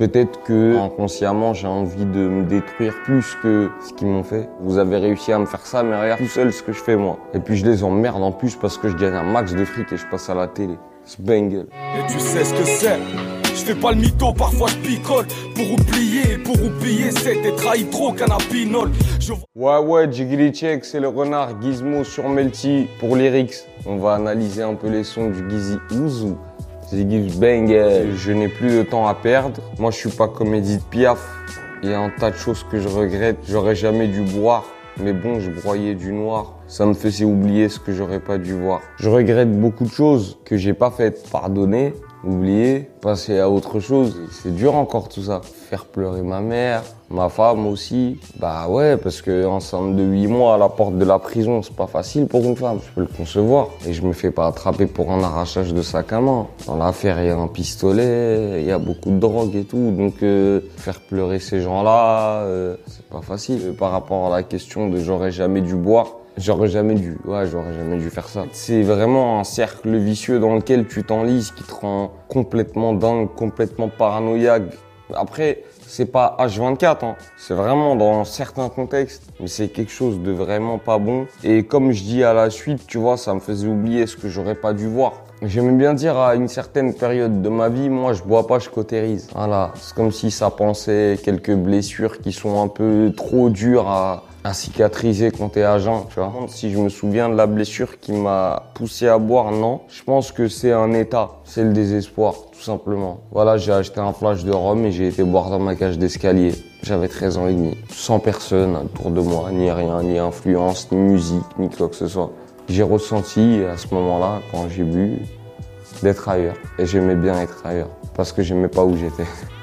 Peut-être que inconsciemment j'ai envie de me détruire plus que ce qu'ils m'ont fait. Vous avez réussi à me faire ça, mais regarde tout seul ce que je fais moi. Et puis je les emmerde en plus parce que je gagne un max de fric et je passe à la télé. C'est bangle. Et tu sais ce que c'est je fais pas le mytho, parfois je picole Pour oublier, pour oublier C'était trahi trop qu'un je... Ouais ouais, Jiggly Check, c'est le renard Gizmo sur Melty pour lyrics. On va analyser un peu les sons du Gizzy Ouzou. Bang, je n'ai plus de temps à perdre. Moi je suis pas comme Edith Piaf. Il y a un tas de choses que je regrette. J'aurais jamais dû boire. Mais bon, je broyais du noir. Ça me faisait oublier ce que j'aurais pas dû voir. Je regrette beaucoup de choses que j'ai pas faites. Pardonner, oublier, passer à autre chose. C'est dur encore tout ça. Faire pleurer ma mère, ma femme aussi. Bah ouais, parce que enceinte de 8 mois à la porte de la prison, c'est pas facile pour une femme, je peux le concevoir. Et je me fais pas attraper pour un arrachage de sac à main. Dans l'affaire, il y a un pistolet, il y a beaucoup de drogue et tout. Donc euh, faire pleurer ces gens-là, euh, c'est pas facile. Par rapport à la question de j'aurais jamais dû boire, J'aurais jamais dû, ouais, j'aurais jamais dû faire ça. C'est vraiment un cercle vicieux dans lequel tu t'enlises qui te rend complètement dingue, complètement paranoïaque. Après, c'est pas H24, hein. c'est vraiment dans certains contextes, mais c'est quelque chose de vraiment pas bon. Et comme je dis à la suite, tu vois, ça me faisait oublier ce que j'aurais pas dû voir. J'aime bien dire à une certaine période de ma vie, moi je bois pas, je cautérise. Voilà, c'est comme si ça pensait quelques blessures qui sont un peu trop dures à, à cicatriser quand t'es agent, tu vois. Si je me souviens de la blessure qui m'a poussé à boire, non. Je pense que c'est un état, c'est le désespoir, tout simplement. Voilà, j'ai acheté un flash de rhum et j'ai été boire dans ma cage d'escalier. J'avais 13 ans et demi. Sans personne autour de moi, ni rien, ni influence, ni musique, ni quoi que ce soit. J'ai ressenti à ce moment-là, quand j'ai bu, d'être ailleurs. Et j'aimais bien être ailleurs, parce que j'aimais pas où j'étais.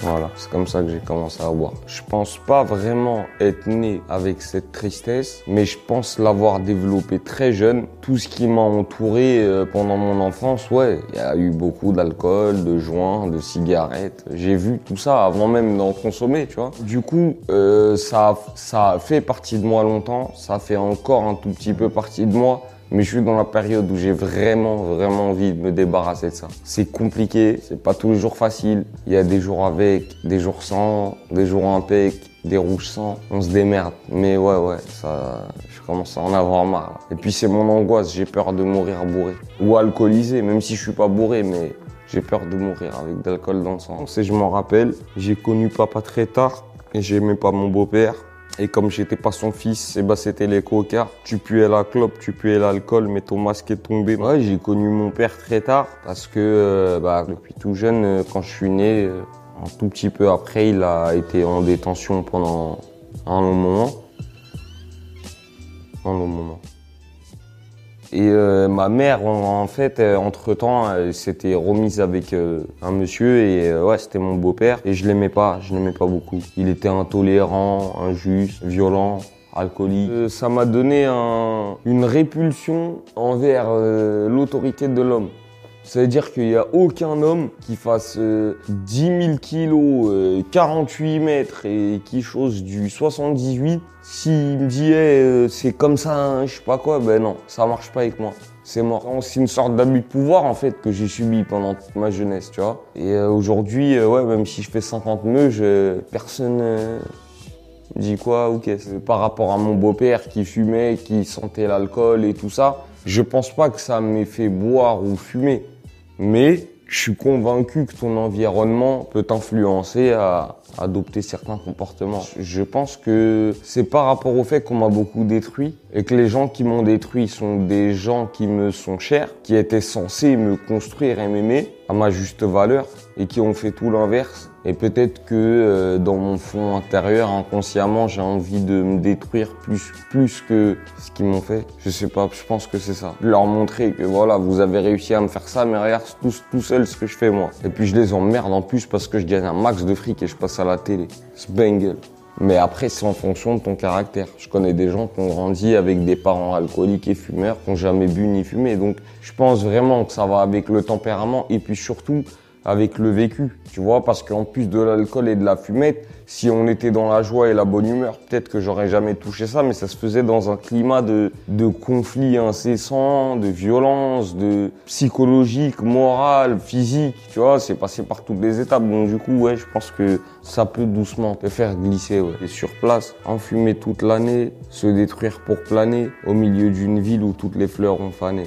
Voilà, c'est comme ça que j'ai commencé à boire. Je pense pas vraiment être né avec cette tristesse, mais je pense l'avoir développé très jeune. Tout ce qui m'a entouré euh, pendant mon enfance, ouais, il y a eu beaucoup d'alcool, de joints, de cigarettes. J'ai vu tout ça avant même d'en consommer, tu vois. Du coup, euh, ça, ça fait partie de moi longtemps, ça fait encore un tout petit peu partie de moi. Mais je suis dans la période où j'ai vraiment, vraiment envie de me débarrasser de ça. C'est compliqué, c'est pas tous les jours facile. Il y a des jours avec, des jours sans, des jours impec, des rouges sans. On se démerde. Mais ouais, ouais, ça, je commence à en avoir marre. Et puis c'est mon angoisse, j'ai peur de mourir bourré. Ou alcoolisé, même si je suis pas bourré, mais j'ai peur de mourir avec de l'alcool dans le sang. Et je m'en rappelle, j'ai connu papa très tard et j'aimais pas mon beau-père. Et comme j'étais pas son fils, eh ben c'était les cocards. Tu puais la clope, tu puais l'alcool, mais ton masque est tombé. Ouais, j'ai connu mon père très tard parce que euh, bah, depuis tout jeune, euh, quand je suis né, euh, un tout petit peu après, il a été en détention pendant un long moment. Un long moment. Et euh, ma mère, en fait, euh, entre-temps, elle s'était remise avec euh, un monsieur et ouais, c'était mon beau-père. Et je l'aimais pas, je l'aimais pas beaucoup. Il était intolérant, injuste, violent alcoolique. ça m'a donné une répulsion envers l'autorité de l'homme. Ça veut dire qu'il n'y a aucun homme qui fasse 10 000 kilos, 48 mètres et qui chose du 78. S'il me dit euh, c'est comme ça, hein, je sais pas quoi, ben non, ça marche pas avec moi. C'est mort. C'est une sorte d'abus de pouvoir en fait que j'ai subi pendant toute ma jeunesse, tu vois. Et euh, aujourd'hui, euh, ouais, même si je fais 50 nœuds, je... personne me dit quoi, ok. Par rapport à mon beau-père qui fumait, qui sentait l'alcool et tout ça, je pense pas que ça m'ait fait boire ou fumer. Mais je suis convaincu que ton environnement peut t'influencer à adopter certains comportements. Je pense que c'est par rapport au fait qu'on m'a beaucoup détruit et que les gens qui m'ont détruit sont des gens qui me sont chers, qui étaient censés me construire et m'aimer à ma juste valeur et qui ont fait tout l'inverse. Et peut-être que euh, dans mon fond intérieur, inconsciemment, j'ai envie de me détruire plus, plus que ce qu'ils m'ont fait. Je sais pas, je pense que c'est ça. Leur montrer que voilà, vous avez réussi à me faire ça, mais regarde tout, tout seul ce que je fais moi. Et puis je les emmerde en plus parce que je gagne un max de fric et je passe à la télé. C'est. Mais après, c'est en fonction de ton caractère. Je connais des gens qui ont grandi avec des parents alcooliques et fumeurs, qui n'ont jamais bu ni fumé. Donc, je pense vraiment que ça va avec le tempérament et puis surtout avec le vécu, tu vois, parce qu'en plus de l'alcool et de la fumette, si on était dans la joie et la bonne humeur, peut-être que j'aurais jamais touché ça, mais ça se faisait dans un climat de, de conflit incessant, de violence, de psychologique, moral, physique, tu vois, c'est passé par toutes les étapes. Donc du coup, ouais, je pense que ça peut doucement te faire glisser, ouais. Et sur place, enfumer toute l'année, se détruire pour planer, au milieu d'une ville où toutes les fleurs ont fané.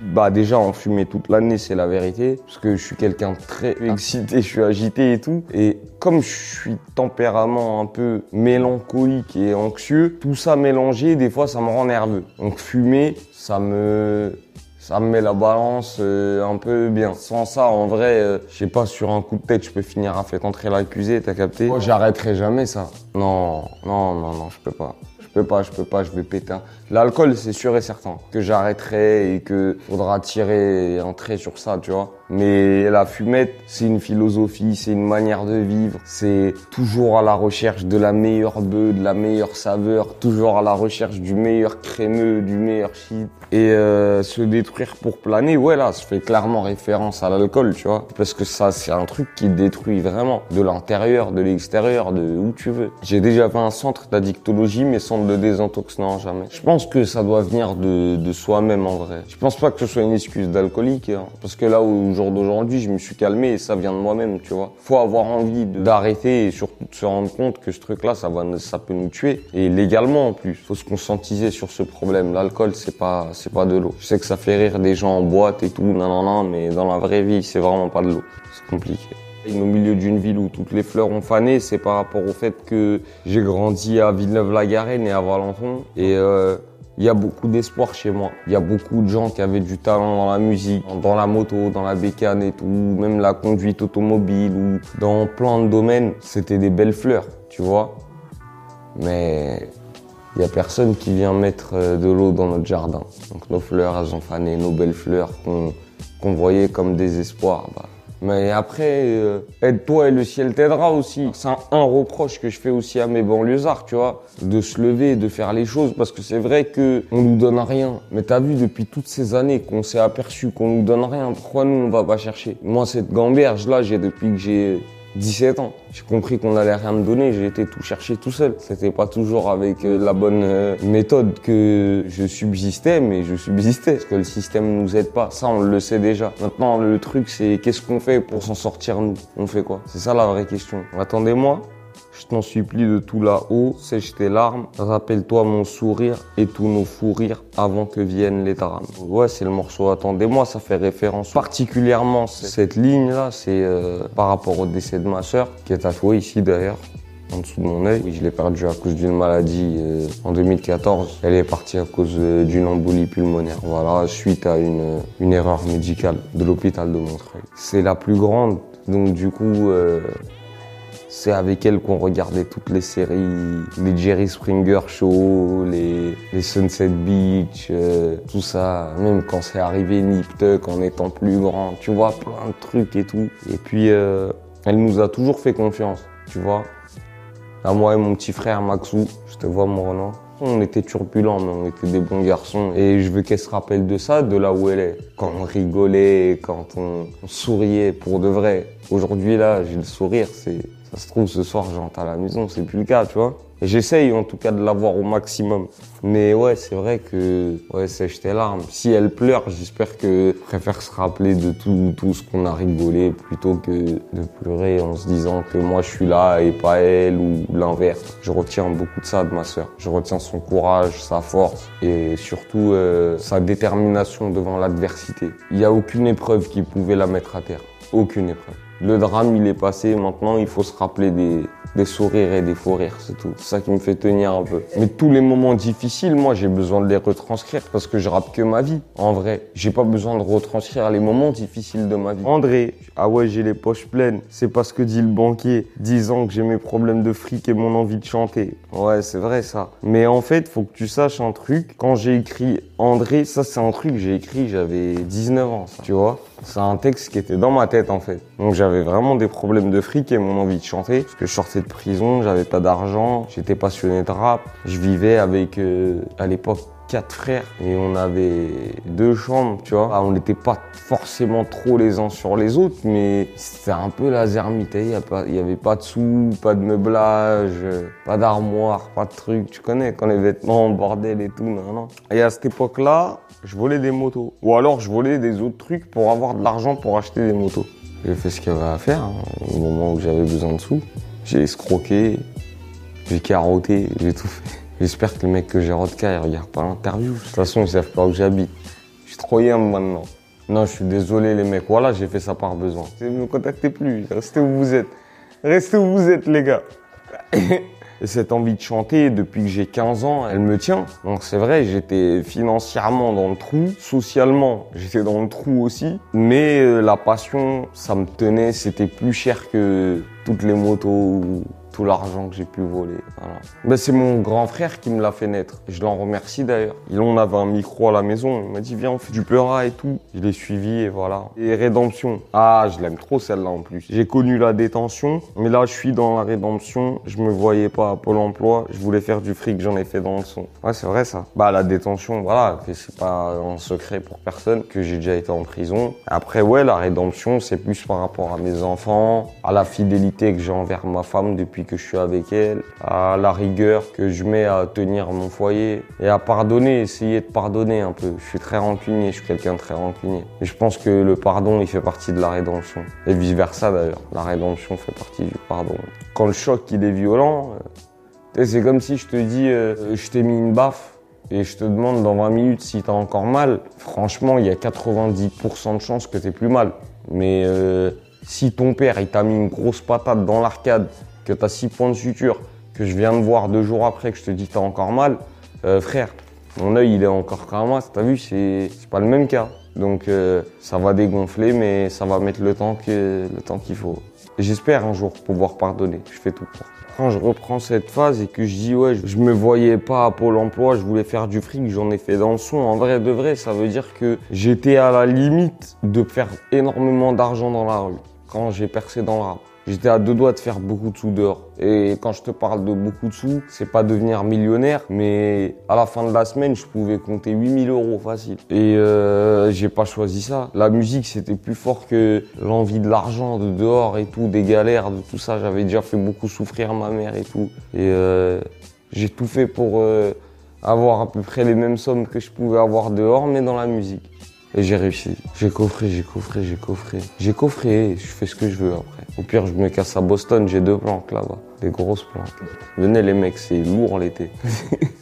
Bah déjà en fumer toute l'année c'est la vérité parce que je suis quelqu'un de très excité, je suis agité et tout et comme je suis tempérament un peu mélancolique et anxieux, tout ça mélangé des fois ça me rend nerveux. Donc fumer ça me ça me met la balance euh, un peu bien. Sans ça, en vrai, euh, je sais pas, sur un coup de tête, je peux finir à faire entrer l'accusé, t'as capté Moi, j'arrêterai jamais ça. Non, non, non, non, je peux pas. Je peux pas, je peux pas, je vais péter. L'alcool, c'est sûr et certain que j'arrêterai et que faudra tirer un trait sur ça, tu vois. Mais la fumette, c'est une philosophie, c'est une manière de vivre. C'est toujours à la recherche de la meilleure bœuf, de la meilleure saveur, toujours à la recherche du meilleur crémeux, du meilleur shit. Et euh, se détruire pour planer, ouais là, ça fait clairement référence à l'alcool, tu vois. Parce que ça, c'est un truc qui détruit vraiment de l'intérieur, de l'extérieur, de où tu veux. J'ai déjà fait un centre d'addictologie, mais centre de désintox, jamais. Je pense que ça doit venir de, de soi-même en vrai. Je pense pas que ce soit une excuse d'alcoolique, hein. parce que là où d'aujourd'hui, je me suis calmé et ça vient de moi-même, tu vois. Faut avoir envie d'arrêter et surtout de se rendre compte que ce truc-là, ça va, ça peut nous tuer. Et légalement, en plus. Faut se conscientiser sur ce problème. L'alcool, c'est pas, c'est pas de l'eau. Je sais que ça fait rire des gens en boîte et tout, non, mais dans la vraie vie, c'est vraiment pas de l'eau. C'est compliqué. au milieu d'une ville où toutes les fleurs ont fané, c'est par rapport au fait que j'ai grandi à Villeneuve-la-Garenne et à Valenton. Et euh, il y a beaucoup d'espoir chez moi. Il y a beaucoup de gens qui avaient du talent dans la musique, dans la moto, dans la bécane et tout, même la conduite automobile ou dans plein de domaines. C'était des belles fleurs, tu vois. Mais il y a personne qui vient mettre euh, de l'eau dans notre jardin. Donc nos fleurs, elles ont fané, nos belles fleurs qu'on voyait comme des espoirs. Bah, mais après, euh, aide-toi et le ciel t'aidera aussi. C'est un, reproche que je fais aussi à mes banlieusards, tu vois, de se lever, de faire les choses, parce que c'est vrai que on nous donne rien. Mais t'as vu depuis toutes ces années qu'on s'est aperçu qu'on nous donne rien, pourquoi nous on va pas chercher? Moi, cette gamberge là, j'ai depuis que j'ai 17 ans. J'ai compris qu'on allait rien me donner, j'ai été tout chercher tout seul. C'était pas toujours avec euh, la bonne euh, méthode que je subsistais, mais je subsistais. Parce que le système nous aide pas. Ça, on le sait déjà. Maintenant, le truc, c'est qu'est-ce qu'on fait pour s'en sortir nous? On fait quoi? C'est ça la vraie question. Attendez-moi, je t'en supplie de tout là-haut, sèche tes larmes, rappelle-toi mon sourire et tous nos fous rires avant que viennent les drames. Ouais, c'est le morceau Attendez-moi, ça fait référence particulièrement cette ligne-là, c'est euh, par rapport au décès de ma sœur, qui est tatouée ici d'ailleurs en dessous de mon œil. Je l'ai perdu à cause d'une maladie euh, en 2014. Elle est partie à cause euh, d'une embolie pulmonaire. Voilà, suite à une erreur médicale de l'hôpital de Montreuil. C'est la plus grande, donc du coup, c'est avec elle qu'on regardait toutes les séries, les Jerry Springer Show, les, Sunset Beach, euh, tout ça. Même quand c'est arrivé Nip Tuck en étant plus grand, tu vois, plein de trucs et tout. Et puis, euh, elle nous a toujours fait confiance, tu vois. À moi et mon petit frère Maxou, je te vois mon renom. On était turbulents, mais on était des bons garçons. Et je veux qu'elle se rappelle de ça, de là où elle est. Quand on rigolait, quand on souriait pour de vrai. Aujourd'hui, là, j'ai le sourire, c'est ça se trouve, ce soir, j'entre à la maison, c'est plus le cas, tu vois. J'essaye en tout cas de l'avoir au maximum. Mais ouais, c'est vrai que ouais, sèche tes larmes. Si elle pleure, j'espère que préfère se rappeler de tout, tout ce qu'on a rigolé plutôt que de pleurer en se disant que moi je suis là et pas elle ou l'inverse. Je retiens beaucoup de ça de ma sœur. Je retiens son courage, sa force et surtout euh, sa détermination devant l'adversité. Il n'y a aucune épreuve qui pouvait la mettre à terre. Aucune épreuve. Le drame, il est passé. Maintenant, il faut se rappeler des, sourires et des faux rires, c'est tout. C'est ça qui me fait tenir un peu. Mais tous les moments difficiles, moi, j'ai besoin de les retranscrire parce que je rappe que ma vie. En vrai, j'ai pas besoin de retranscrire les moments difficiles de ma vie. André, ah ouais, j'ai les poches pleines. C'est parce que dit le banquier, disant que j'ai mes problèmes de fric et mon envie de chanter. Ouais, c'est vrai ça. Mais en fait, faut que tu saches un truc. Quand j'ai écrit André, ça c'est un truc que j'ai écrit, j'avais 19 ans, tu vois? C'est un texte qui était dans ma tête en fait. Donc j'avais vraiment des problèmes de fric et mon envie de chanter parce que je sortais de prison, j'avais pas d'argent, j'étais passionné de rap, je vivais avec euh, à l'époque quatre frères et on avait deux chambres, tu vois. Ah, on n'était pas forcément trop les uns sur les autres, mais c'était un peu la zermite. Il n'y avait pas de sous, pas de meublage, pas d'armoire, pas de trucs. Tu connais quand les vêtements, bordel et tout, non, non. Et à cette époque-là, je volais des motos. Ou alors je volais des autres trucs pour avoir de l'argent pour acheter des motos. J'ai fait ce qu'il y avait à faire hein, au moment où j'avais besoin de sous. J'ai escroqué, j'ai carotté, j'ai tout fait. J'espère que les mecs que j'ai rodka, ils regardent pas l'interview. De toute façon, ils savent pas où j'habite. Je suis trop yam maintenant. Non, je suis désolé les mecs. Voilà, j'ai fait ça par besoin. Ne me contactez plus. Restez où vous êtes. Restez où vous êtes, les gars. Et cette envie de chanter, depuis que j'ai 15 ans, elle me tient. Donc c'est vrai, j'étais financièrement dans le trou, socialement, j'étais dans le trou aussi. Mais euh, la passion, ça me tenait, c'était plus cher que toutes les motos tout l'argent que j'ai pu voler. Voilà. Ben, c'est mon grand frère qui me l'a fait naître. Je l'en remercie d'ailleurs. Il on avait un micro à la maison. Il m'a dit viens on fait du pleura et tout. Je l'ai suivi et voilà. Et rédemption. Ah je l'aime trop celle-là en plus. J'ai connu la détention, mais là je suis dans la rédemption. Je me voyais pas à Pôle Emploi. Je voulais faire du fric, j'en ai fait dans le son. Ouais c'est vrai ça. Bah la détention, voilà, c'est pas un secret pour personne que j'ai déjà été en prison. Après ouais la rédemption c'est plus par rapport à mes enfants, à la fidélité que j'ai envers ma femme depuis que je suis avec elle, à la rigueur que je mets à tenir mon foyer et à pardonner, essayer de pardonner un peu. Je suis très rancunier, je suis quelqu'un de très rancunier. Et je pense que le pardon, il fait partie de la rédemption. Et vice versa d'ailleurs. La rédemption fait partie du pardon. Quand le choc, il est violent, euh, c'est comme si je te dis, euh, je t'ai mis une baffe et je te demande dans 20 minutes si t'as encore mal. Franchement, il y a 90% de chances que t'aies plus mal. Mais euh, si ton père, il t'a mis une grosse patate dans l'arcade que tu as 6 points de suture, que je viens de voir deux jours après, que je te dis que tu encore mal, euh, frère, mon œil il est encore Tu t'as vu, c'est pas le même cas. Donc euh, ça va dégonfler, mais ça va mettre le temps que le temps qu'il faut. J'espère un jour pouvoir pardonner. Je fais tout pour. Quand je reprends cette phase et que je dis ouais, je me voyais pas à Pôle Emploi, je voulais faire du fric, j'en ai fait dans le son. En vrai de vrai, ça veut dire que j'étais à la limite de faire énormément d'argent dans la rue quand j'ai percé dans le rap. J'étais à deux doigts de faire beaucoup de sous dehors. Et quand je te parle de beaucoup de sous, c'est pas devenir millionnaire, mais à la fin de la semaine, je pouvais compter 8000 euros facile. Et euh, j'ai pas choisi ça. La musique, c'était plus fort que l'envie de l'argent, de dehors et tout, des galères, de tout ça. J'avais déjà fait beaucoup souffrir ma mère et tout. Et euh, j'ai tout fait pour euh, avoir à peu près les mêmes sommes que je pouvais avoir dehors, mais dans la musique. Et j'ai réussi. J'ai coffré, j'ai coffré, j'ai coffré. J'ai coffré, je fais ce que je veux après. Au pire, je me casse à Boston, j'ai deux planques là-bas. Des grosses planques. Venez les mecs, c'est lourd l'été.